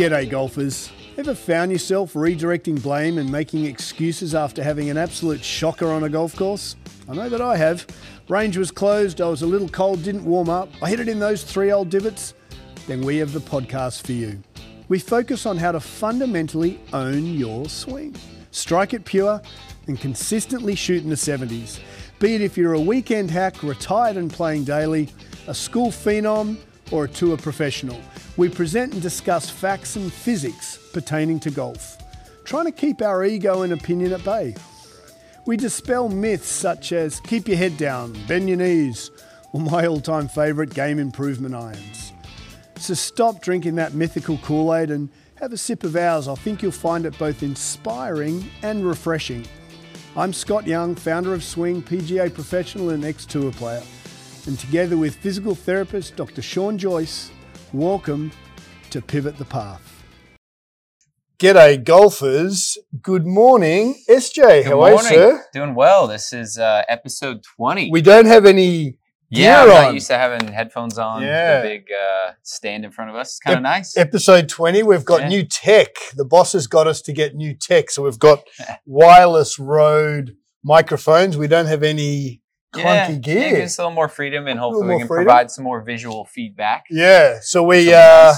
G'day, golfers. Ever found yourself redirecting blame and making excuses after having an absolute shocker on a golf course? I know that I have. Range was closed, I was a little cold, didn't warm up, I hit it in those three old divots. Then we have the podcast for you. We focus on how to fundamentally own your swing, strike it pure, and consistently shoot in the 70s. Be it if you're a weekend hack, retired and playing daily, a school phenom, or a tour professional. We present and discuss facts and physics pertaining to golf, trying to keep our ego and opinion at bay. We dispel myths such as keep your head down, bend your knees, or my all time favourite game improvement irons. So stop drinking that mythical Kool Aid and have a sip of ours. I think you'll find it both inspiring and refreshing. I'm Scott Young, founder of SSWING, PGA professional and ex tour player. And together with physical therapist Dr. Sean Joyce, welcome to Pivot the Path. G'day, golfers. Good morning. SJ, Good how are you, sir? Doing well. This is uh, episode 20. We don't have any yeah, I'm not on. used to having headphones on. Yeah. The big uh, stand in front of us. It's kind of nice. episode 20 we've got Yeah. new tech the boss has got us to get new tech so we've got wireless rode microphones we don't have any yeah, clunky yeah, gear gives a little more freedom, and hopefully we can freedom. provide some more visual feedback. yeah so we uh,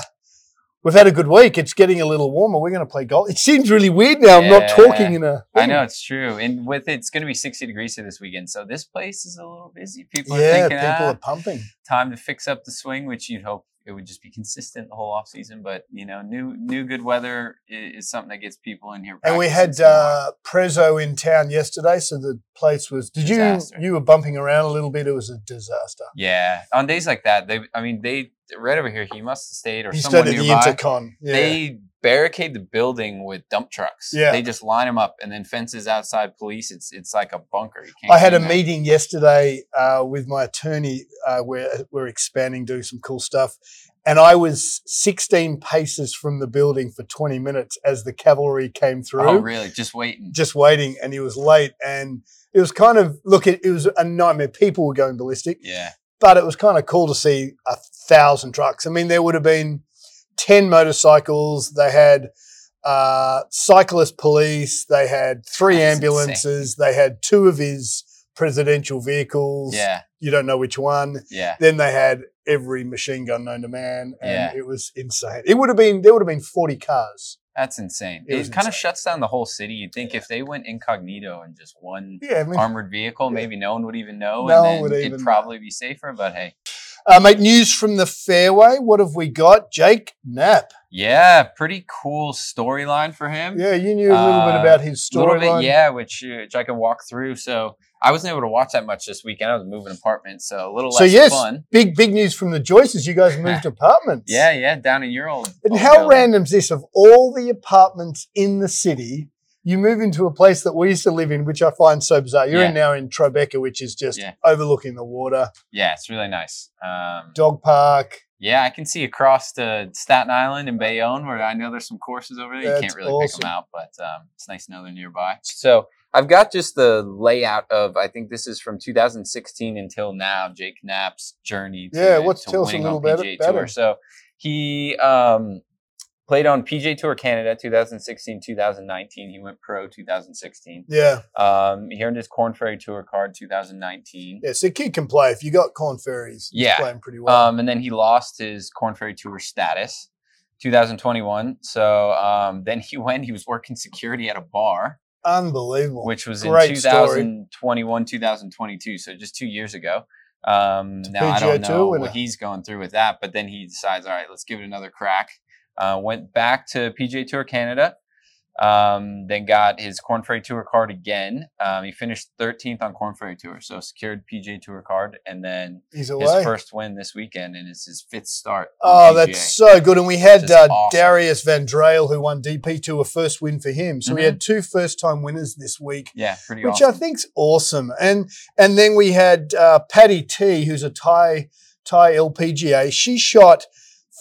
we've had a good week. It's getting a little warmer. We're going to play golf. It seems really weird now. I'm not talking in a I know it's true, and with it, it's going to be 60 degrees here this weekend, so this place is a little busy. People are yeah thinking, people ah, are pumping. time to fix up the swing, which you'd hope it would just be consistent the whole off season. But you know, new new good weather i- is something that gets people in here. and we had uh prezzo in town yesterday so the place was did Disaster. you you were bumping around a little bit it was a disaster Yeah, on days like that, they. I mean, they right over here. He must have stayed or he someone stayed at the nearby. intercon yeah They barricade the building with dump trucks. Yeah. they just line them up, and then fences outside police. It's it's like a bunker. I had a in meeting yesterday uh, with my attorney uh, where we're expanding, doing some cool stuff. And I was 16 paces from the building for 20 minutes as the cavalry came through, Oh, really? Just waiting. just waiting. And he was late. And it was kind of, look, it, it was a nightmare. People were going ballistic, Yeah, but it was kind of cool to see a thousand trucks. I mean, there would have been 10 motorcycles. They had uh, cyclist police. They had three That's ambulances. They had two of his presidential vehicles. yeah, You don't know which one. yeah. Then they had every machine gun known to man. And Yeah. it was insane. It would have been, there would have been 40 cars. That's insane. It It, kind of shuts down the whole city. You'd think if they went incognito and just one Yeah. I mean, armored vehicle, maybe no one would even know, No and then it'd know. probably be safer. But hey, uh, mate, news from the fairway. What have we got? Jake Knapp. Yeah, pretty cool storyline for him. Yeah. You knew a little bit Uh, about his A little bit, storyline. yeah, which, uh, which I can walk through. So I wasn't able to watch that much this weekend. I was moving apartments, so a little So, yes, fun. Big, big news from the Joyces. You guys moved apartments. Yeah, yeah, down in your old. And old how building. random's this? Of all the apartments in the city, you move into a place that we used to live in, which I find so bizarre. You're in now in Tribeca, which is just Yeah. overlooking the water, Yeah, it's really nice. Um, dog park. yeah, I can see across to Staten Island and Bayonne, where I know there's some courses over there. You can't really pick them out, but um, it's nice to know they're nearby. So I've got just the layout of. I think this is from 2016 until now. Jake Knapp's journey. To, Yeah, what's- tell us a little bit better. Tour. So he um, played on PGA Tour Canada 2016, 2019. He went pro 2016. Yeah, Um, he earned his Korn Ferry Tour card 2019. yeah. So kid can play if you got Korn Ferries. Yeah. playing pretty well. Um, and then he lost his Korn Ferry Tour status 2021. So um, then he went, he was working security at a bar, Unbelievable. which was Great in story. 2021, 2022. So just two years ago. Um, now I don't know what he's going through with that, but then he decides, all right, let's give it another crack. Uh, went back to PGA Tour Canada. Um, then got his Korn Ferry Tour card again. Um, he finished 13th on Korn Ferry Tour, so secured PGA Tour card, and then his first win this weekend, and it's his fifth start. Oh, that's so good. And we had uh, awesome. Darius Van Driel, who won DP Tour, first win for him. So we Mhm. had two first time winners this week. yeah, pretty which awesome. I think's awesome. And and then we had uh, Patty T, who's a Thai Thai LPGA. She shot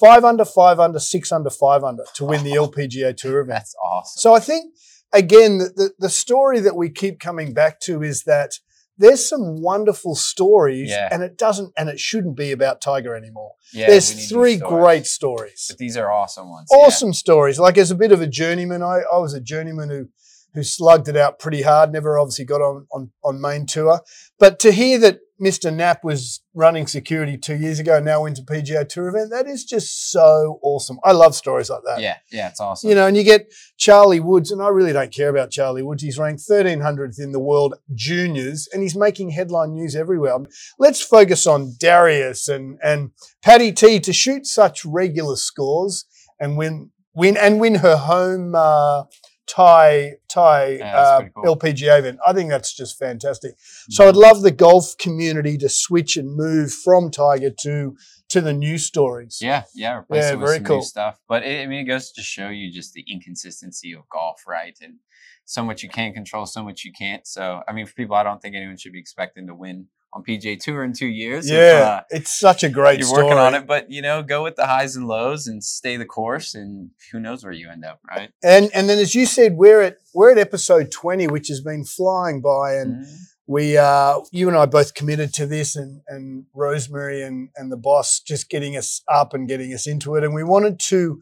five under, five under, six under, five under to win the LPGA Tour event. that's awesome. So I think again the, the story that we keep coming back to is that there's some wonderful stories, Yeah. and it doesn't, and it shouldn't be about Tiger anymore. Yeah, there's we need these three stories. great stories, But these are awesome ones. yeah. awesome stories. Like as a bit of a journeyman, I, I was a journeyman who who slugged it out pretty hard. Never obviously got on on on main tour, but to hear that Mr. Knapp was running security two years ago, now wins a PGA Tour event, that is just so awesome. I love stories like that. Yeah, yeah, it's awesome. You know, and you get Charlie Woods, and I really don't care about Charlie Woods. He's ranked 1300th in the world juniors, and he's making headline news everywhere. Let's focus on Darius and and Patty T to shoot such regular scores and win win and win her home uh, tie tie Yeah, uh, cool. LPGA event. I think that's just fantastic. So I'd love the golf community to switch and move from Tiger to to the news stories. Yeah, yeah, replace Yeah, it with very some cool. new stuff. But it, I mean, it goes to show you just the inconsistency of golf, right? And so much you can control, so much you can't. So, I mean, for people, I don't think anyone should be expecting to win on PGA Tour in two years. if, Yeah, uh, it's such a great you're story. working on it, but you know, go with the highs and lows and stay the course, and who knows where you end up, right? And and then as you said, we're at we're at episode twenty, which has been flying by, and Mhm. we uh you and I both committed to this, and and Rosemary and and the boss just getting us up and getting us into it, and we wanted to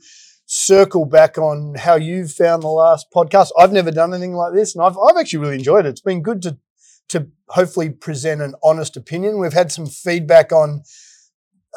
circle back on how you found the last podcast. I've never done anything like this, and I've I've actually really enjoyed it. It's been good to to hopefully present an honest opinion. We've had some feedback on.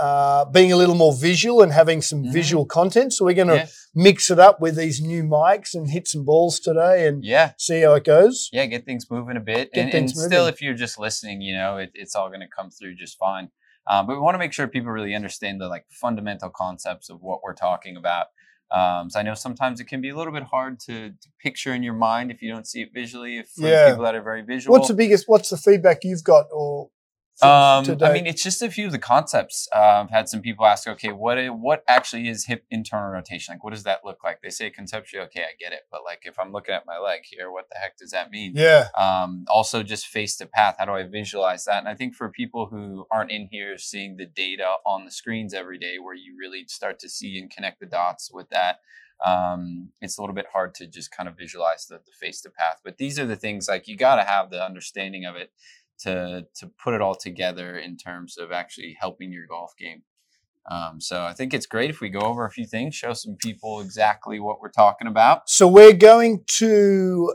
Uh, being a little more visual and having some Mhm. visual content. So we're going to Yeah. mix it up with these new mics and hit some balls today and Yeah, see how it goes. yeah, get things moving a bit, Get and, and things still, if you're just listening, you know, it, it's all going to come through just fine. Um, but we want to make sure people really understand the like fundamental concepts of what we're talking about. Um, so I know sometimes it can be a little bit hard to, to picture in your mind if you don't see it visually. If for Yeah. people that are very visual, What's the biggest? What's the feedback you've got? Or Um, today? I mean, it's just a few of the concepts. Uh, I've had some people ask, okay, what what actually is hip internal rotation? Like, what does that look like? They say conceptually, okay, I get it, but like if I'm looking at my leg here, what the heck does that mean? yeah, Um, also, just face to path. How do I visualize that? And I think for people who aren't in here seeing the data on the screens every day, where you really start to see and connect the dots with that, um, it's a little bit hard to just kind of visualize the, the face to path. But these are the things like you got to have the understanding of it to to put it all together in terms of actually helping your golf game. Um, so I think it's great if we go over a few things, show some people exactly what we're talking about. so we're going to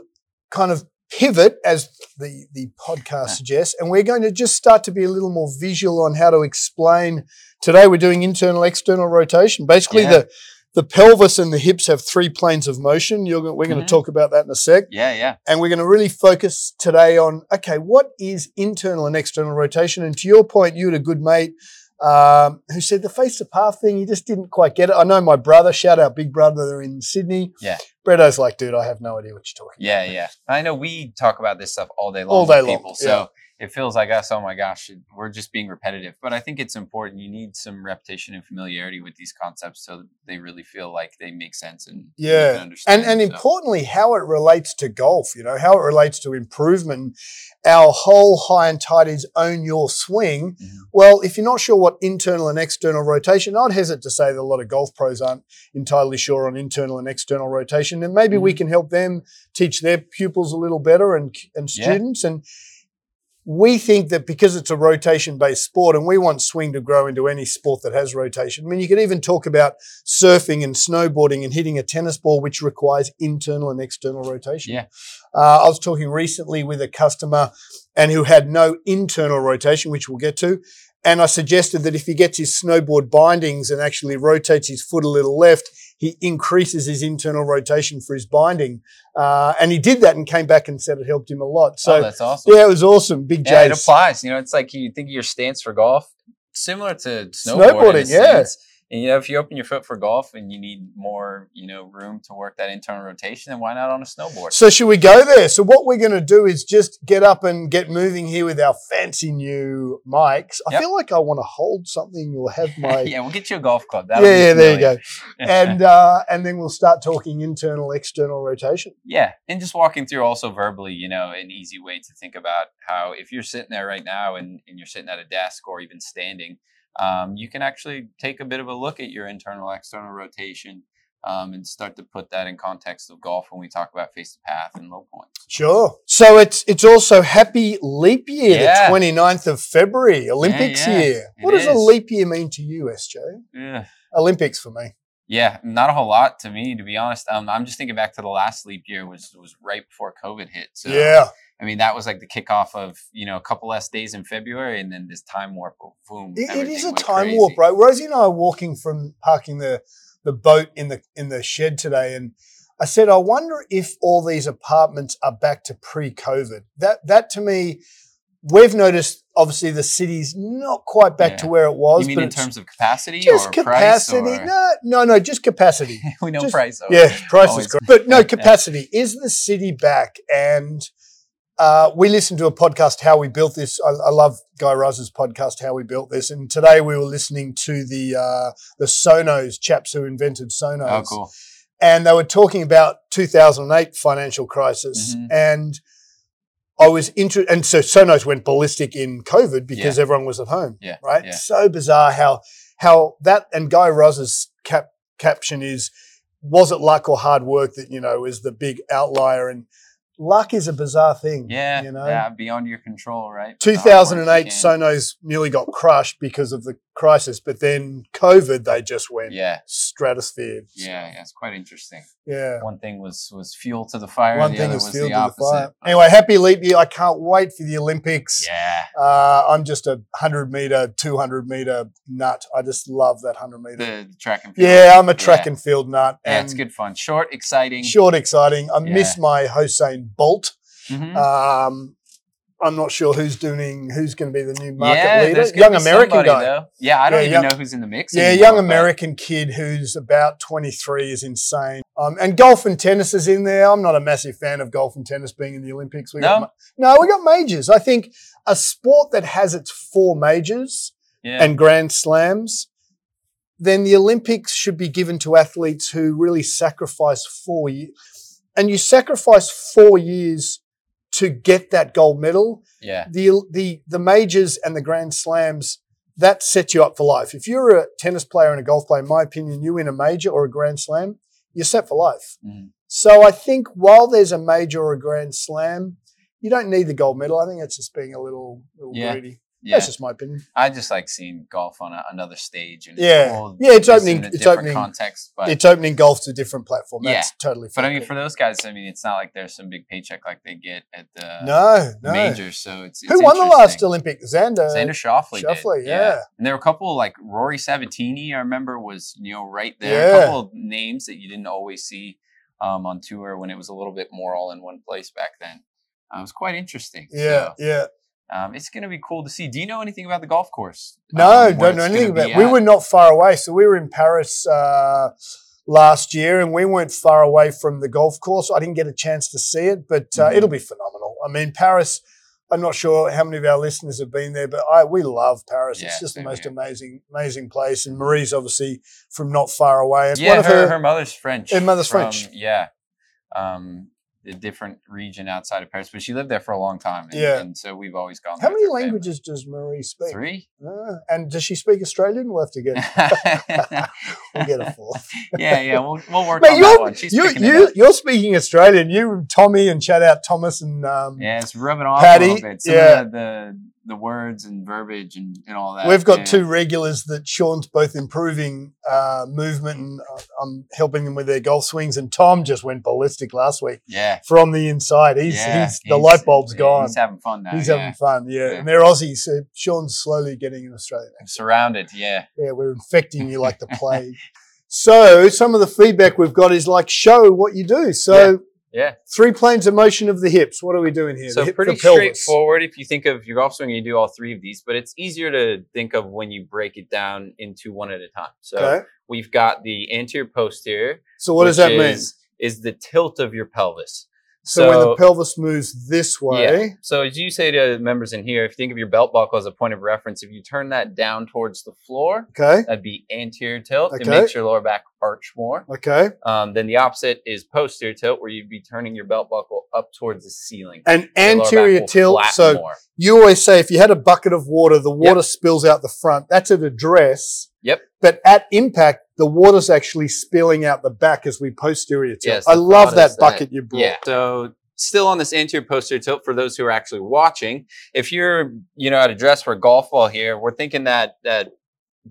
kind of pivot as the the podcast suggests, and we're going to just start to be a little more visual on how to explain. Today we're doing internal external rotation. Basically, Yeah. the the pelvis and the hips have three planes of motion. You're, we're going Mhm. to talk about that in a sec. Yeah, yeah. and we're going to really focus today on okay, what is internal and external rotation? And to your point, you had a good mate um, who said the face to path thing, he just didn't quite get it. I know my brother, shout out big brother, they're in Sydney. Yeah. Bretto's like, dude, I have no idea what you're talking Yeah, yeah. I know we talk about this stuff all day long All day with long, people, yeah. so it feels like us. Oh my gosh, we're just being repetitive. But I think it's important. You need some repetition and familiarity with these concepts so that they really feel like they make sense and you Yeah. And, and so. importantly, how it relates to golf, you know, how it relates to improvement. Our whole high and tight is own your swing. Mhm. Well, if you're not sure what internal and external rotation, I'd hesitate to say that a lot of golf pros aren't entirely sure on internal and external rotation. And maybe we Mhm. can help them teach their pupils a little better and, and Yeah. students. And we think that because it's a rotation based sport and we want swing to grow into any sport that has rotation. I mean, you could even talk about surfing and snowboarding and hitting a tennis ball, which requires internal and external rotation. Yeah. Uh, I was talking recently with a customer and who had no internal rotation, which we'll get to. And I suggested that if he gets his snowboard bindings and actually rotates his foot a little left, he increases his internal rotation for his binding. Uh, and he did that and came back and said it helped him a lot. oh, So, that's awesome. yeah, it was awesome. Big Yeah, it applies. You know, it's like you think of your stance for golf, similar to snowboarding. Snowboarding, yeah. sense. And you know, if you open your foot for golf and you need more, you know, room to work that internal rotation, then why not on a snowboard? So should we go there? So what we're going to do is just get up and get moving here with our fancy new mics. I Yep. feel like I want to hold something or have my yeah, we'll get you a golf club. yeah, That'll be yeah, there you go. And uh, and then we'll start talking internal, external rotation. yeah, and just walking through also verbally, you know, an easy way to think about how if you're sitting there right now and, and you're sitting at a desk or even standing, um, you can actually take a bit of a look at your internal, external rotation um, and start to put that in context of golf when we talk about face to path and low points. Sure. So it's it's also happy leap year, Yeah. the 29th of February, Olympics yeah, year. it What does a leap year mean to you, SJ? Yeah. Olympics for me. Yeah, not a whole lot to me, to be honest. Um, I'm just thinking back to the last leap year was was right before COVID hit. So yeah. I mean that was like the kickoff of you know a couple less days in February, and then this time warp. Oh, boom! It, it is a time crazy. warp, right? Rosie and I are walking from parking the the boat in the in the shed today, and I said, I wonder if all these apartments are back to pre-COVID. That that to me, we've noticed. Obviously, the city's not quite back to where it was. You mean but in terms of capacity just or capacity? Or... No, no, no, just capacity. we know Just- price. Though. Yeah, price is great. But no, Yeah. capacity. Is the city back? And uh, we listened to a podcast, How We Built This. I, I love Guy Raz's podcast, How We Built This. And today we were listening to the uh, the Sonos chaps who invented Sonos. Oh, cool. And they were talking about 2008 financial crisis. Mhm. And I was interested, and so Sonos went ballistic in COVID because everyone was at home. Yeah, Right. yeah. So bizarre how how that and Guy Raz's cap caption is was it luck or hard work that you know is the big outlier and luck is a bizarre thing. Yeah, you know. yeah, beyond your control, right? But the hard work you 2008, Sonos nearly got crushed because of the crisis, but then COVID, they just went Yeah, stratosphere. Yeah, yeah. It's quite interesting. yeah. One thing was was fuel to the fire. One the thing other is was field the to the fire. Anyway, happy leap year! I can't wait for the Olympics. Yeah, Uh, I'm just a 100 meter, 200 meter nut. I just love that 100 meter. the track and field. yeah, I'm a track Yeah. and field nut. Yeah, and it's good fun. Short, exciting. Short, exciting. I Yeah. miss my Usain Bolt. Mhm. Um, I'm not sure who's doing who's going to be the new market yeah, leader. Young American somebody, guy. Though. Yeah, I don't Yeah, even young- know who's in the mix. Yeah, anymore, young but- American kid who's about 23 is insane. Um, and golf and tennis is in there. I'm not a massive fan of golf and tennis being in the Olympics. We got No? ma- no, we got majors. I think a sport that has its four majors Yeah, and grand slams, then the Olympics should be given to athletes who really sacrifice four years. And you sacrifice four years to get that gold medal yeah, the the the majors and the grand slams that sets you up for life. If you're a tennis player and a golf player, in my opinion, you win a major or a grand slam, you're set for life. Mhm. So I think while there's a major or a grand slam, you don't need the gold medal. I think it's just being a little, little Yeah. greedy. Yeah. That's just my opinion. I just like seeing golf on a, another stage. And Yeah. Yeah, it's opening- in a it's opening- context, but it's opening golf to a different platform. Yeah. That's totally. but I mean, for those guys, I mean, it's not like there's some big paycheck like they get at the no, no. majors. So it's, it's Who won the last. Olympic? Xander. Xander Schauffele. did, Schauffele, yeah. And there were a couple like Rory Sabatini. I remember was you know right there. Yeah. A couple of names that you didn't always see um, on tour when it was a little bit more all in one place back then. Uh, it was quite interesting. Yeah, So, yeah. Um, it's going to be cool to see. Do you know anything about the golf course? No, Um, don't know anything about it. We were not far away. So we were in Paris uh, last year and we weren't far away from the golf course. I didn't get a chance to see it, but uh, Mhm. it'll be phenomenal. I mean, Paris, I'm not sure how many of our listeners have been there, but I we love Paris. Yeah, it's just the most here. amazing, amazing place. And Marie's obviously from not far away. It's yeah, one of her, her, her mother's French. Her mother's from- French. Yeah. Um, a different region outside of Paris, but she lived there for a long time. And, Yeah. and so we've always gone. how many her family. languages does Marie speak? Three. Ah, and does she speak Australian? We'll have to get we'll get a fourth. yeah, yeah, we'll, we'll work Mate, on that one. She's you, you, you're speaking Australian. You, Tommy, and shout out Thomas and um, Yeah, it's rubbing off Patty, a little bit. Some yeah. the, the the words and verbiage and, and all that. We've got yeah. two regulars that Sean's both improving uh, movement and uh, I'm helping them with their golf swings. And Tom just went ballistic last week Yeah, from the inside. He's, yeah. he's the light bulb's yeah, gone. He's having fun now. He's having fun, yeah. And they're Aussies. So Sean's slowly getting in Australia. surrounded. Yeah, Yeah, we're infecting you like the plague. So some of the feedback we've got is like, show what you do. So yeah. three planes of motion of the hips. What are we doing here? So hip, pretty straightforward if you think of your golf swing. You do all three of these, but it's easier to think of when you break it down into one at a time. So Okay. we've got the anterior posterior. So what does that mean? is, Is the tilt of your pelvis. So, when the pelvis moves this way, Yeah. So as you say to members in here, if you think of your belt buckle as a point of reference, if you turn that down towards the floor, okay, that'd be anterior tilt. It makes your lower back arch more. okay. Um, then the opposite is posterior tilt, where you'd be turning your belt buckle up towards the ceiling. And anterior tilt. So more. you always say if you had a bucket of water, the water spills out the front. That's at address. Yep. But at impact, the water's actually spilling out the back as we posterior tilt. Yes, I love that that is bucket you brought. Yeah. So still on this anterior posterior tilt for those who are actually watching. If you're, you know, at a dress for a golf ball here, we're thinking that that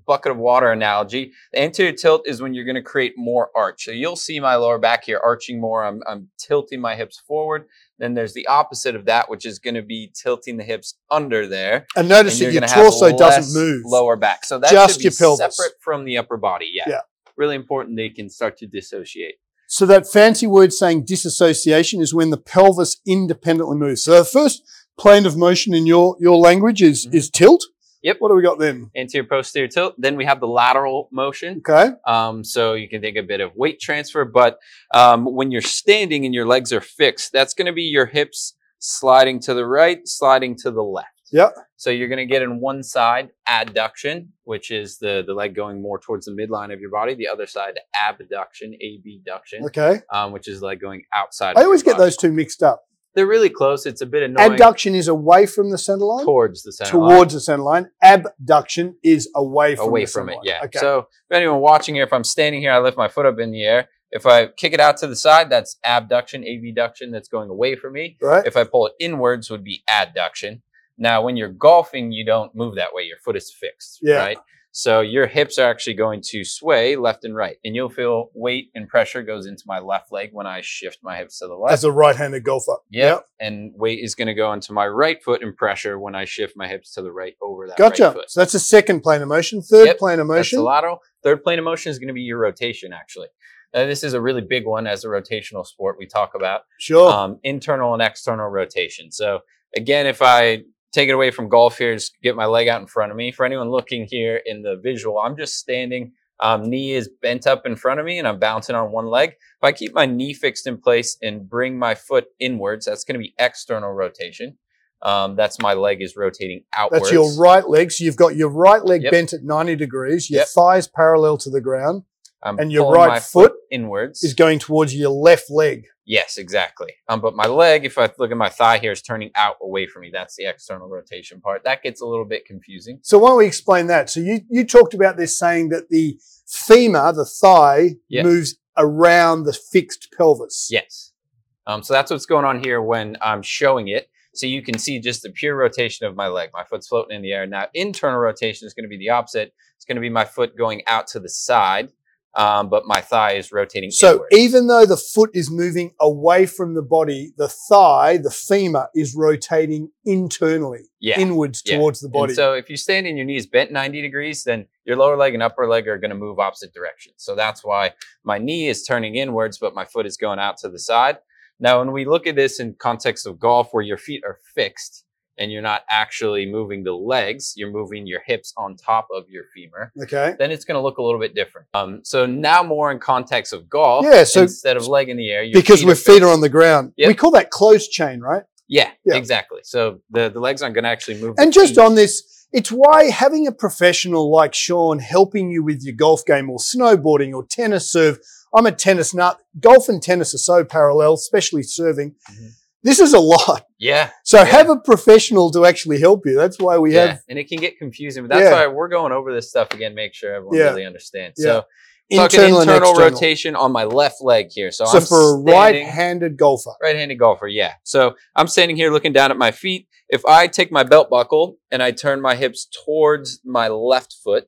bucket of water analogy. The anterior tilt is when you're going to create more arch. So you'll see my lower back here arching more. I'm, I'm tilting my hips forward. Then there's the opposite of that, which is going to be tilting the hips under there. And notice and that your torso doesn't move. Lower back. So that Just your pelvis. separate from the upper body. Yeah. Yeah. Really important they can start to dissociate. So that fancy word saying disassociation is when the pelvis independently moves. So the first plane of motion in your, your language is, Mhm. is tilt. Yep. What do we got then? Anterior posterior tilt. Then we have the lateral motion. Okay. Um, so you can think a bit of weight transfer, but um, when you're standing and your legs are fixed, that's going to be your hips sliding to the right, sliding to the left. Yep. So you're going to get in one side adduction, which is the the leg going more towards the midline of your body. The other side abduction, abduction, Okay. um, which is like going outside. I always get body. those two mixed up. They're really close. It's a bit annoying. Abduction is away from the center line. towards the center line. towards the center line. Abduction is away from away the from center it. line. Yeah. Okay. So if anyone watching here, if I'm standing here, I lift my foot up in the air. If I kick it out to the side, that's abduction, abduction, that's going away from me. right. If I pull it inwards, would be adduction. Now, when you're golfing, you don't move that way. Your foot is fixed, Yeah. right? So your hips are actually going to sway left and right, and you'll feel weight and pressure goes into my left leg when I shift my hips to the left. As a right-handed golfer. Yep. And weight is going to go into my right foot and pressure when I shift my hips to the right over that Gotcha. right foot. So that's a second plane of motion. Third Yep, plane of motion. That's the lateral. Third plane of motion is going to be your rotation, actually. Uh, this is a really big one as a rotational sport we talk about Sure. um, internal and external rotation. So, again, if I take it away from golf here, just get my leg out in front of me. For anyone looking here in the visual, I'm just standing, um, knee is bent up in front of me, and I'm bouncing on one leg. If I keep my knee fixed in place and bring my foot inwards, that's going to be external rotation. Um, that's my leg is rotating outwards. That's your right leg. So you've got your right leg Yep. bent at 90 degrees, your Yep. thighs parallel to the ground, I'm and your right my foot inwards is going towards your left leg. Yes, exactly. Um, but my leg, if I look at my thigh here, is turning out away from me. That's the external rotation part. That gets a little bit confusing. So why don't we explain that? So you, you talked about this saying that the femur, the thigh, Yeah. moves around the fixed pelvis. Yes. Um, so that's what's going on here when I'm showing it. So you can see just the pure rotation of my leg. My foot's floating in the air. Now, internal rotation is going to be the opposite. It's going to be my foot going out to the side, um, but my thigh is rotating So inward. even though the foot is moving away from the body, the thigh, the femur, is rotating internally, yeah. inwards Yeah. towards the And body. so if you stand in your knees bent 90 degrees, then your lower leg and upper leg are going to move opposite directions. So that's why my knee is turning inwards, but my foot is going out to the side. Now, when we look at this in context of golf, where your feet are fixed and you're not actually moving the legs, you're moving your hips on top of your femur, okay. then it's going to look a little bit different. Um, so now more in context of golf, Yeah, so- instead of leg in the air, Because feet we're feet are on the ground. Yep. We call that closed chain, right? Yeah, Yeah. exactly. So the, the legs aren't going to actually move. And just feet. on this, it's why having a professional like Sean helping you with your golf game or snowboarding or tennis serve. I'm a tennis nut. Golf and tennis are so parallel, especially serving. Mhm. This is a lot. yeah, So Yeah. have a professional to actually help you. That's why we yeah, have and it can get confusing, but that's Yeah. why we're going over this stuff again. Make sure everyone really understands. Yeah. So, internal, internal rotation on my left leg here. So, So I'm for a right-handed golfer, right-handed golfer, yeah. So I'm standing here looking down at my feet. If I take my belt buckle and I turn my hips towards my left foot,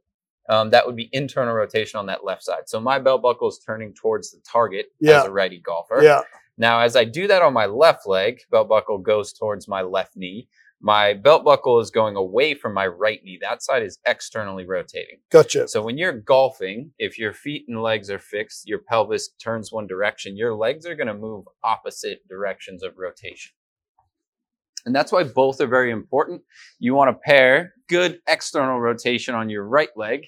um, that would be internal rotation on that left side. So my belt buckle is turning towards the target Yeah. as a righty golfer. yeah, Now, as I do that on my left leg, belt buckle goes towards my left knee. My belt buckle is going away from my right knee. That side is externally rotating. gotcha. So when you're golfing, if your feet and legs are fixed, your pelvis turns one direction, your legs are going to move opposite directions of rotation. And that's why both are very important. You want to pair good external rotation on your right leg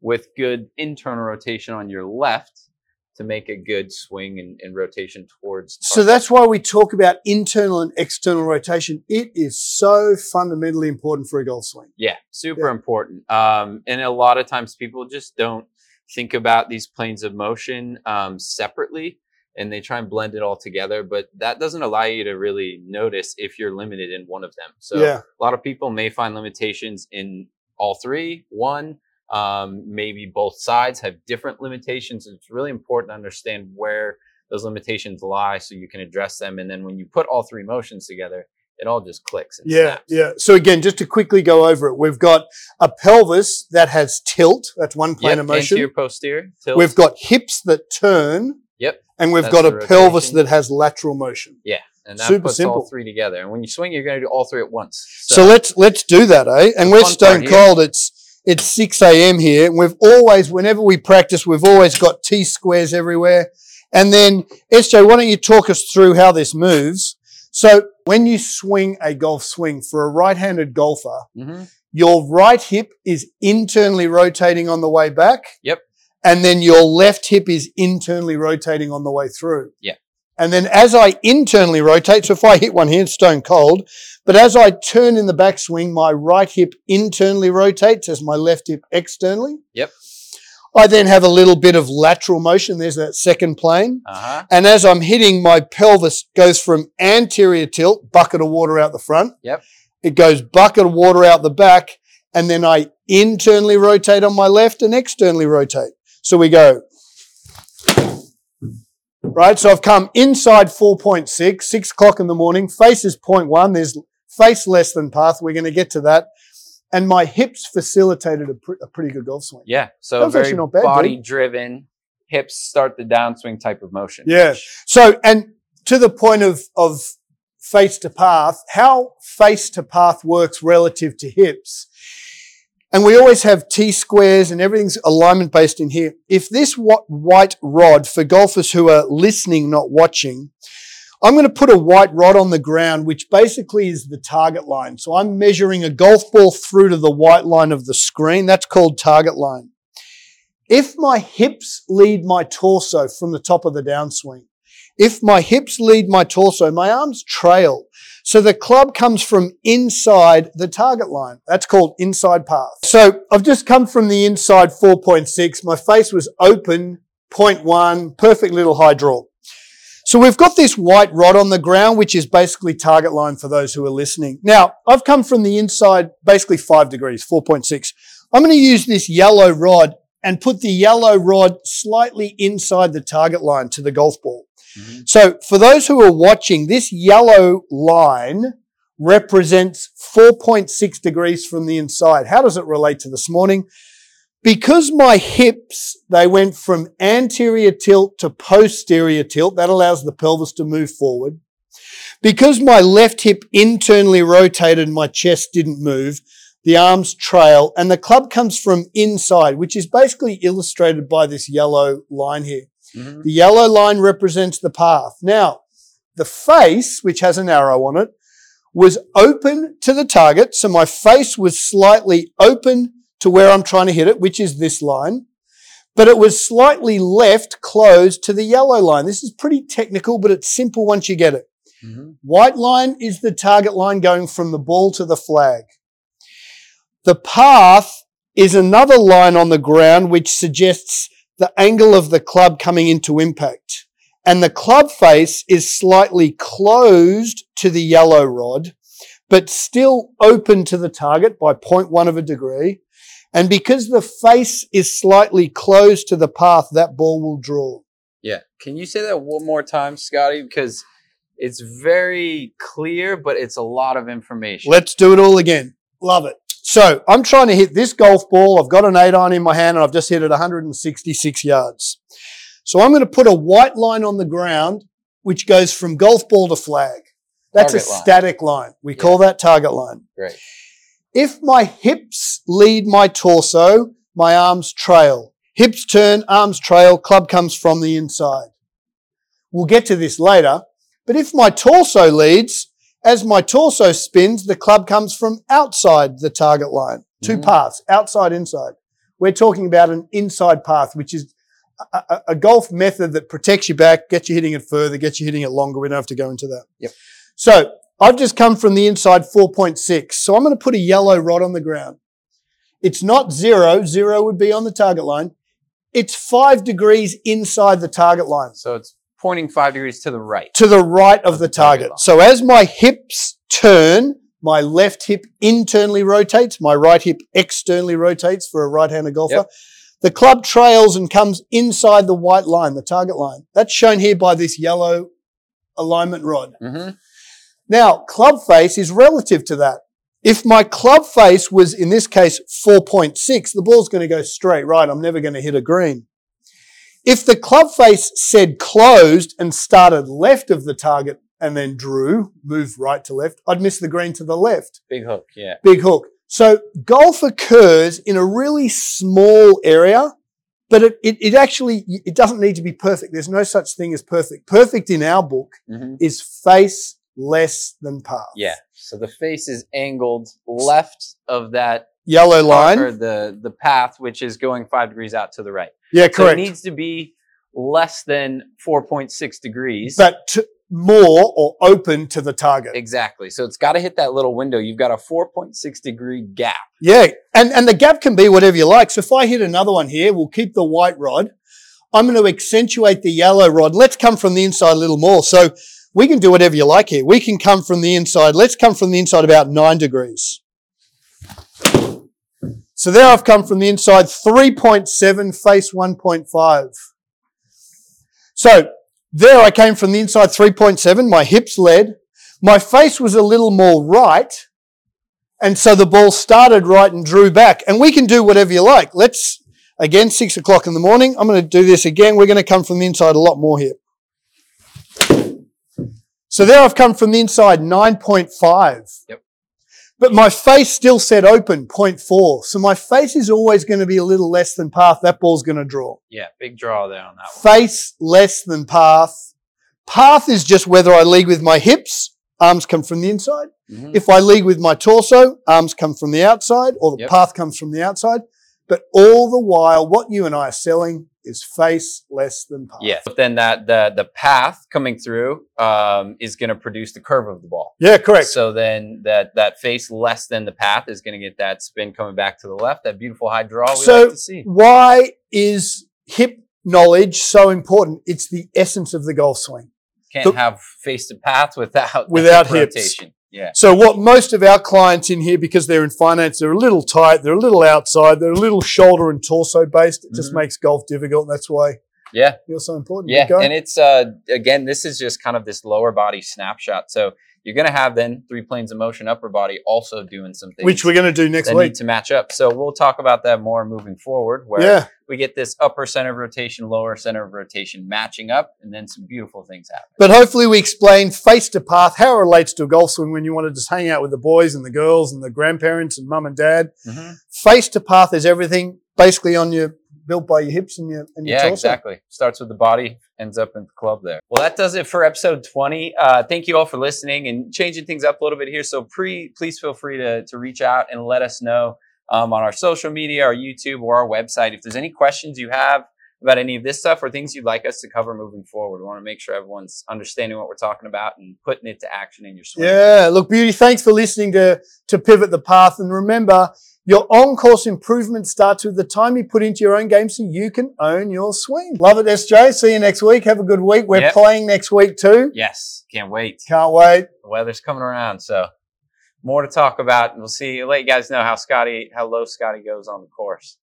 with good internal rotation on your left to make a good swing and, and rotation towards. So that's why we talk about internal and external rotation. It is so fundamentally important for a golf swing. Yeah, super Yeah. important. Um, and a lot of times people just don't think about these planes of motion um, separately and they try and blend it all together, but that doesn't allow you to really notice if you're limited in one of them. So yeah, a lot of people may find limitations in all three, one, um, maybe both sides have different limitations. It's really important to understand where those limitations lie so you can address them. And then when you put all three motions together, it all just clicks. And Yeah, snaps. yeah. So again, just to quickly go over it, we've got a pelvis that has tilt. That's one plane Yep, of motion. Anterior, posterior. Tilt. We've got hips that turn. Yep. And we've That's got a the pelvis that has lateral motion. yeah, and that super puts simple. all three together. And when you swing, you're going to do all three at once. So, let's let's do that, eh? And we're stone cold. It's it's six a.m. here. We've always, whenever we practice, we've always got T squares everywhere. And then SJ, why don't you talk us through how this moves? So when you swing a golf swing for a right-handed golfer, Mhm. your right hip is internally rotating on the way back. Yep. And then your left hip is internally rotating on the way through. Yeah. And then as I internally rotate, so if I hit one here, it's stone cold. But as I turn in the backswing, my right hip internally rotates as my left hip externally. Yep. I then have a little bit of lateral motion. There's that second plane. Uh-huh. And as I'm hitting, my pelvis goes from anterior tilt, bucket of water out the front. Yep. It goes bucket of water out the back. And then I internally rotate on my left and externally rotate. So we go. Right. So I've come inside 4.6, six o'clock in the morning. Face is 0.1. There's face less than path. We're going to get to that. And my hips facilitated a, pr- a pretty good golf swing. Yeah. So very bad, body driven, hips start the downswing type of motion. Yeah. So, and to the point of, of face to path, how face to path works relative to hips. And we always have T squares and everything's alignment based in here. If this white rod for golfers who are listening, not watching, I'm going to put a white rod on the ground, which basically is the target line. So I'm measuring a golf ball through to the white line of the screen. That's called target line. If my hips lead my torso from the top of the downswing, if my hips lead my torso, my arms trail. So the club comes from inside the target line. That's called inside path. So I've just come from the inside 4.6. My face was open, 0.1, perfect little high draw. So we've got this white rod on the ground, which is basically target line for those who are listening. Now, I've come from the inside basically five degrees, 4.6. I'm going to use this yellow rod and put the yellow rod slightly inside the target line to the golf ball. Mhm. So for those who are watching, this yellow line represents 4.6 degrees from the inside. How does it relate to this morning? Because my hips, they went from anterior tilt to posterior tilt. That allows the pelvis to move forward. Because my left hip internally rotated, my chest didn't move. The arms trail and the club comes from inside, which is basically illustrated by this yellow line here. Mhm. The yellow line represents the path. Now, the face, which has an arrow on it, was open to the target. So my face was slightly open to where I'm trying to hit it, which is this line. But it was slightly left closed to the yellow line. This is pretty technical, but it's simple once you get it. Mhm. White line is the target line going from the ball to the flag. The path is another line on the ground which suggests the angle of the club coming into impact. And the club face is slightly closed to the yellow rod, but still open to the target by 0.1 of a degree. And because the face is slightly closed to the path, that ball will draw. Yeah. Can you say that one more time, Scotty? Because it's very clear, but it's a lot of information. Let's do it all again. Love it. So I'm trying to hit this golf ball. I've got an eight iron in my hand and I've just hit it 166 yards. So I'm going to put a white line on the ground, which goes from golf ball to flag. That's Target a line. static line. We call that target line. Great. If my hips lead my torso, my arms trail. Hips turn, arms trail, club comes from the inside. We'll get to this later. But if my torso leads, as my torso spins, the club comes from outside the target line. Two Mhm. paths, outside, inside. We're talking about an inside path, which is a, a, a golf method that protects your back, gets you hitting it further, gets you hitting it longer. We don't have to go into that. Yep. So I've just come from the inside 4.6. So I'm going to put a yellow rod on the ground. It's not zero. Zero would be on the target line. It's five degrees inside the target line So it's pointing five degrees to the right. to the right of Of the the target target. So as my hips turn, my left hip internally rotates, my right hip externally rotates for a right-handed golfer. Yep. The club trails and comes inside the white line, the target line. That's shown here by this yellow alignment rod. hmm Now, club face is relative to that. If my club face was, in this case, 4.6, the ball's going to go straight right. I'm never going to hit a green. If the club face said closed and started left of the target and then drew, moved right to left, I'd miss the green to the left. Big hook. Yeah. Big hook. So golf occurs in a really small area, but it, it, it actually, it doesn't need to be perfect. There's no such thing as perfect. Perfect in our book hmm is face less than path. Yeah. So the face is angled left of that Yellow line or the the path, which is going five degrees out to the right. Yeah, correct. So it needs to be less than 4.6 degrees. but t- more or open to the target. exactly. So it's got to hit that little window. You've got a 4.6 degree gap. Yeah. And, and the gap can be whatever you like. So if I hit another one here, we'll keep the white rod. I'm going to accentuate the yellow rod. Let's come from the inside a little more. So we can do whatever you like here. We can come from the inside. Let's come from the inside about nine degrees. So there I've come from the inside 3.7, face 1.5. So there I came from the inside 3.7. My hips led. My face was a little more right. And so the ball started right and drew back. And we can do whatever you like. Let's, again, six o'clock in the morning. I'm going to do this again. We're going to come from the inside a lot more here. So there I've come from the inside 9.5. Yep. But my face still said open 0.4. So my face is always going to be a little less than path. That ball's going to draw. Yeah, big draw there on that one. Face less than path. Path is just whether I lead with my hips, arms come from the inside. Mhm. If I lead with my torso, arms come from the outside or the Yep. path comes from the outside. But all the while, what you and I are selling is face less than path. Yeah. But then that the the path coming through um, is going to produce the curve of the ball. Yeah, correct. So then that that face less than the path is going to get that spin coming back to the left. That beautiful high draw we So- like to see. Why is hip knowledge so important? It's the essence of the golf swing. Can't the- have face to path without Without hip hips. rotation. Yeah. So what most of our clients in here, because they're in finance, they're a little tight, they're a little outside, they're a little shoulder and torso based. It just Mhm. makes golf difficult. and That's why Yeah. you're so important. Yeah, and it's uh again, this is just kind of this lower body snapshot. So you're gonna have then three planes of motion, upper body also doing some things which we're going to do next that week. need to match up. So we'll talk about that more moving forward, where Yeah. we get this upper center of rotation, lower center of rotation matching up, and then some beautiful things happen. But hopefully we explain face to path, how it relates to a golf swing when you want to just hang out with the boys and the girls and the grandparents and mum and dad. Mm-hmm. Face to path is everything basically on your built by your hips and your and your Yeah, torso. exactly. Starts with the body, ends up in the club there. Well, that does it for episode 20. Uh, thank you all for listening and changing things up a little bit here. So pre, please feel free to, to reach out and let us know um, on our social media, our YouTube, or our website. If there's any questions you have about any of this stuff or things you'd like us to cover moving forward, we want to make sure everyone's understanding what we're talking about and putting it to action in your swing. Yeah, look, beauty. Thanks for listening to to pivot the path, and remember, your on-course improvement starts with the time you put into your own game, so you can own your swing. Love it, SJ. See you next week. Have a good week. We're Yep. playing next week too. Yes, can't wait. Can't wait. the weather's coming around, so more to talk about. We'll see. Let you guys know how Scotty, how low Scotty goes on the course.